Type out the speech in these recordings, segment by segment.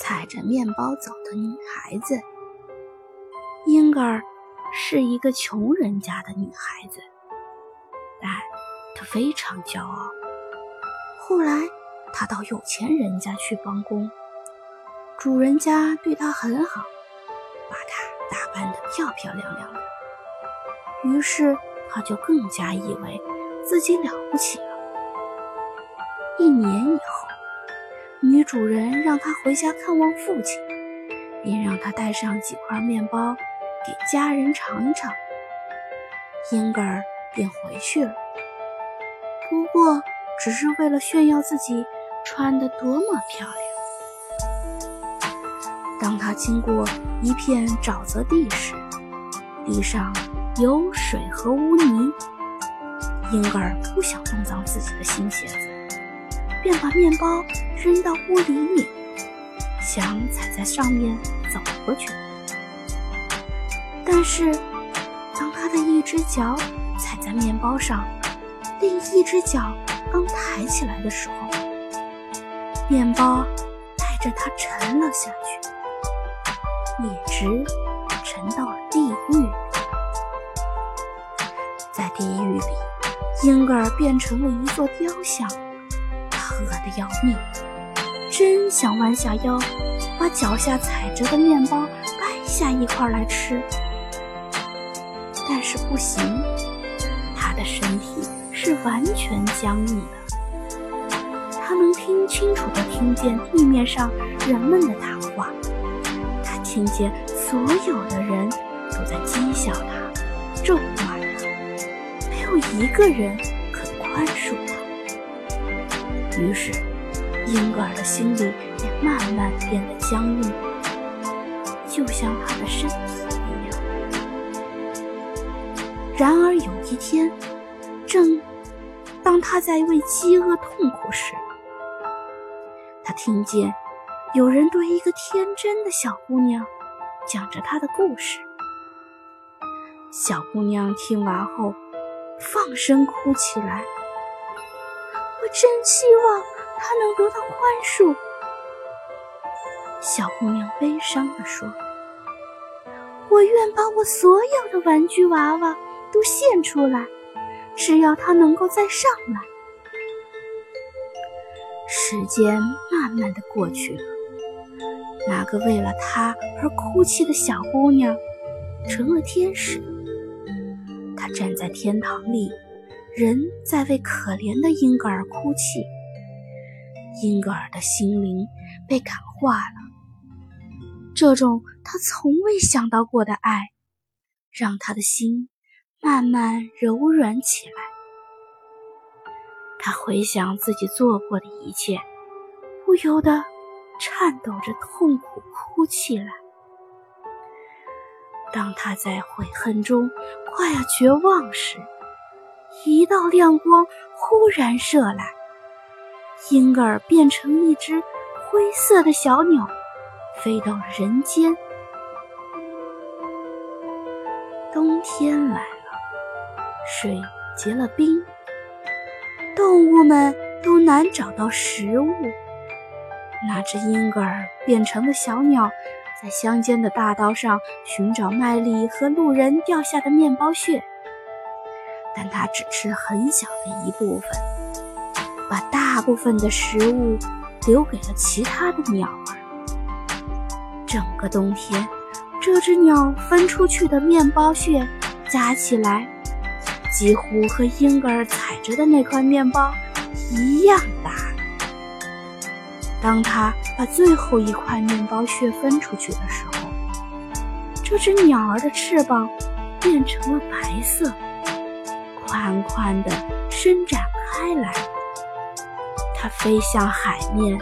踩着面包走的女孩子。英格尔是一个穷人家的女孩子，但她非常骄傲。后来，她到有钱人家去帮工，主人家对她很好，把她打扮得漂漂亮亮的。于是，她就更加以为自己了不起了。一年以后，女主人让她回家看望父亲，并让她带上几块面包给家人尝一尝。英格尔便回去了，不过只是为了炫耀自己穿得多么漂亮。当他经过一片沼泽地时，地上有水和污泥。英格尔不想弄脏自己的新鞋子。便把面包扔到屋里里，想踩在上面走过去。但是，当他的一只脚踩在面包上，另一只脚刚抬起来的时候，面包带着他沉了下去，一直沉到了地狱。在地狱里，婴儿变成了一座雕像。饿得要命，真想弯下腰，把脚下踩着的面包掰下一块来吃。但是不行，他的身体是完全僵硬的。他能听清楚地听见地面上人们的谈话，他听见所有的人都在讥笑他、咒骂他，没有一个人肯宽恕他。于是，婴儿的心里也慢慢变得僵硬，就像他的身体一样。然而有一天，正当他在为饥饿痛苦时，他听见有人对一个天真的小姑娘讲着她的故事。小姑娘听完后，放声哭起来。真希望他能得到宽恕。”小姑娘悲伤地说，“我愿把我所有的玩具娃娃都献出来，只要他能够再上来。”时间慢慢的过去了，那个为了他而哭泣的小姑娘成了天使。她站在天堂里。人在为可怜的英格尔哭泣，英格尔的心灵被感化了。这种他从未想到过的爱，让他的心慢慢柔软起来。他回想自己做过的一切，不由得颤抖着痛苦哭泣来。当他在悔恨中快要绝望时，一道亮光忽然射来，婴儿变成一只灰色的小鸟，飞到了人间。冬天来了，水结了冰，动物们都难找到食物。那只婴儿变成的小鸟，在乡间的大道上寻找麦粒和路人掉下的面包屑。但它只吃很小的一部分，把大部分的食物留给了其他的鸟儿。整个冬天，这只鸟分出去的面包屑加起来，几乎和婴儿踩着的那块面包一样大。当它把最后一块面包屑分出去的时候，这只鸟儿的翅膀变成了白色。宽宽的伸展开来，它飞向海面，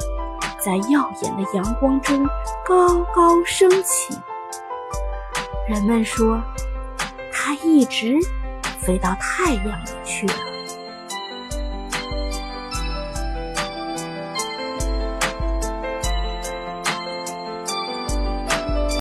在耀眼的阳光中高高升起。人们说，它一直飞到太阳里去了。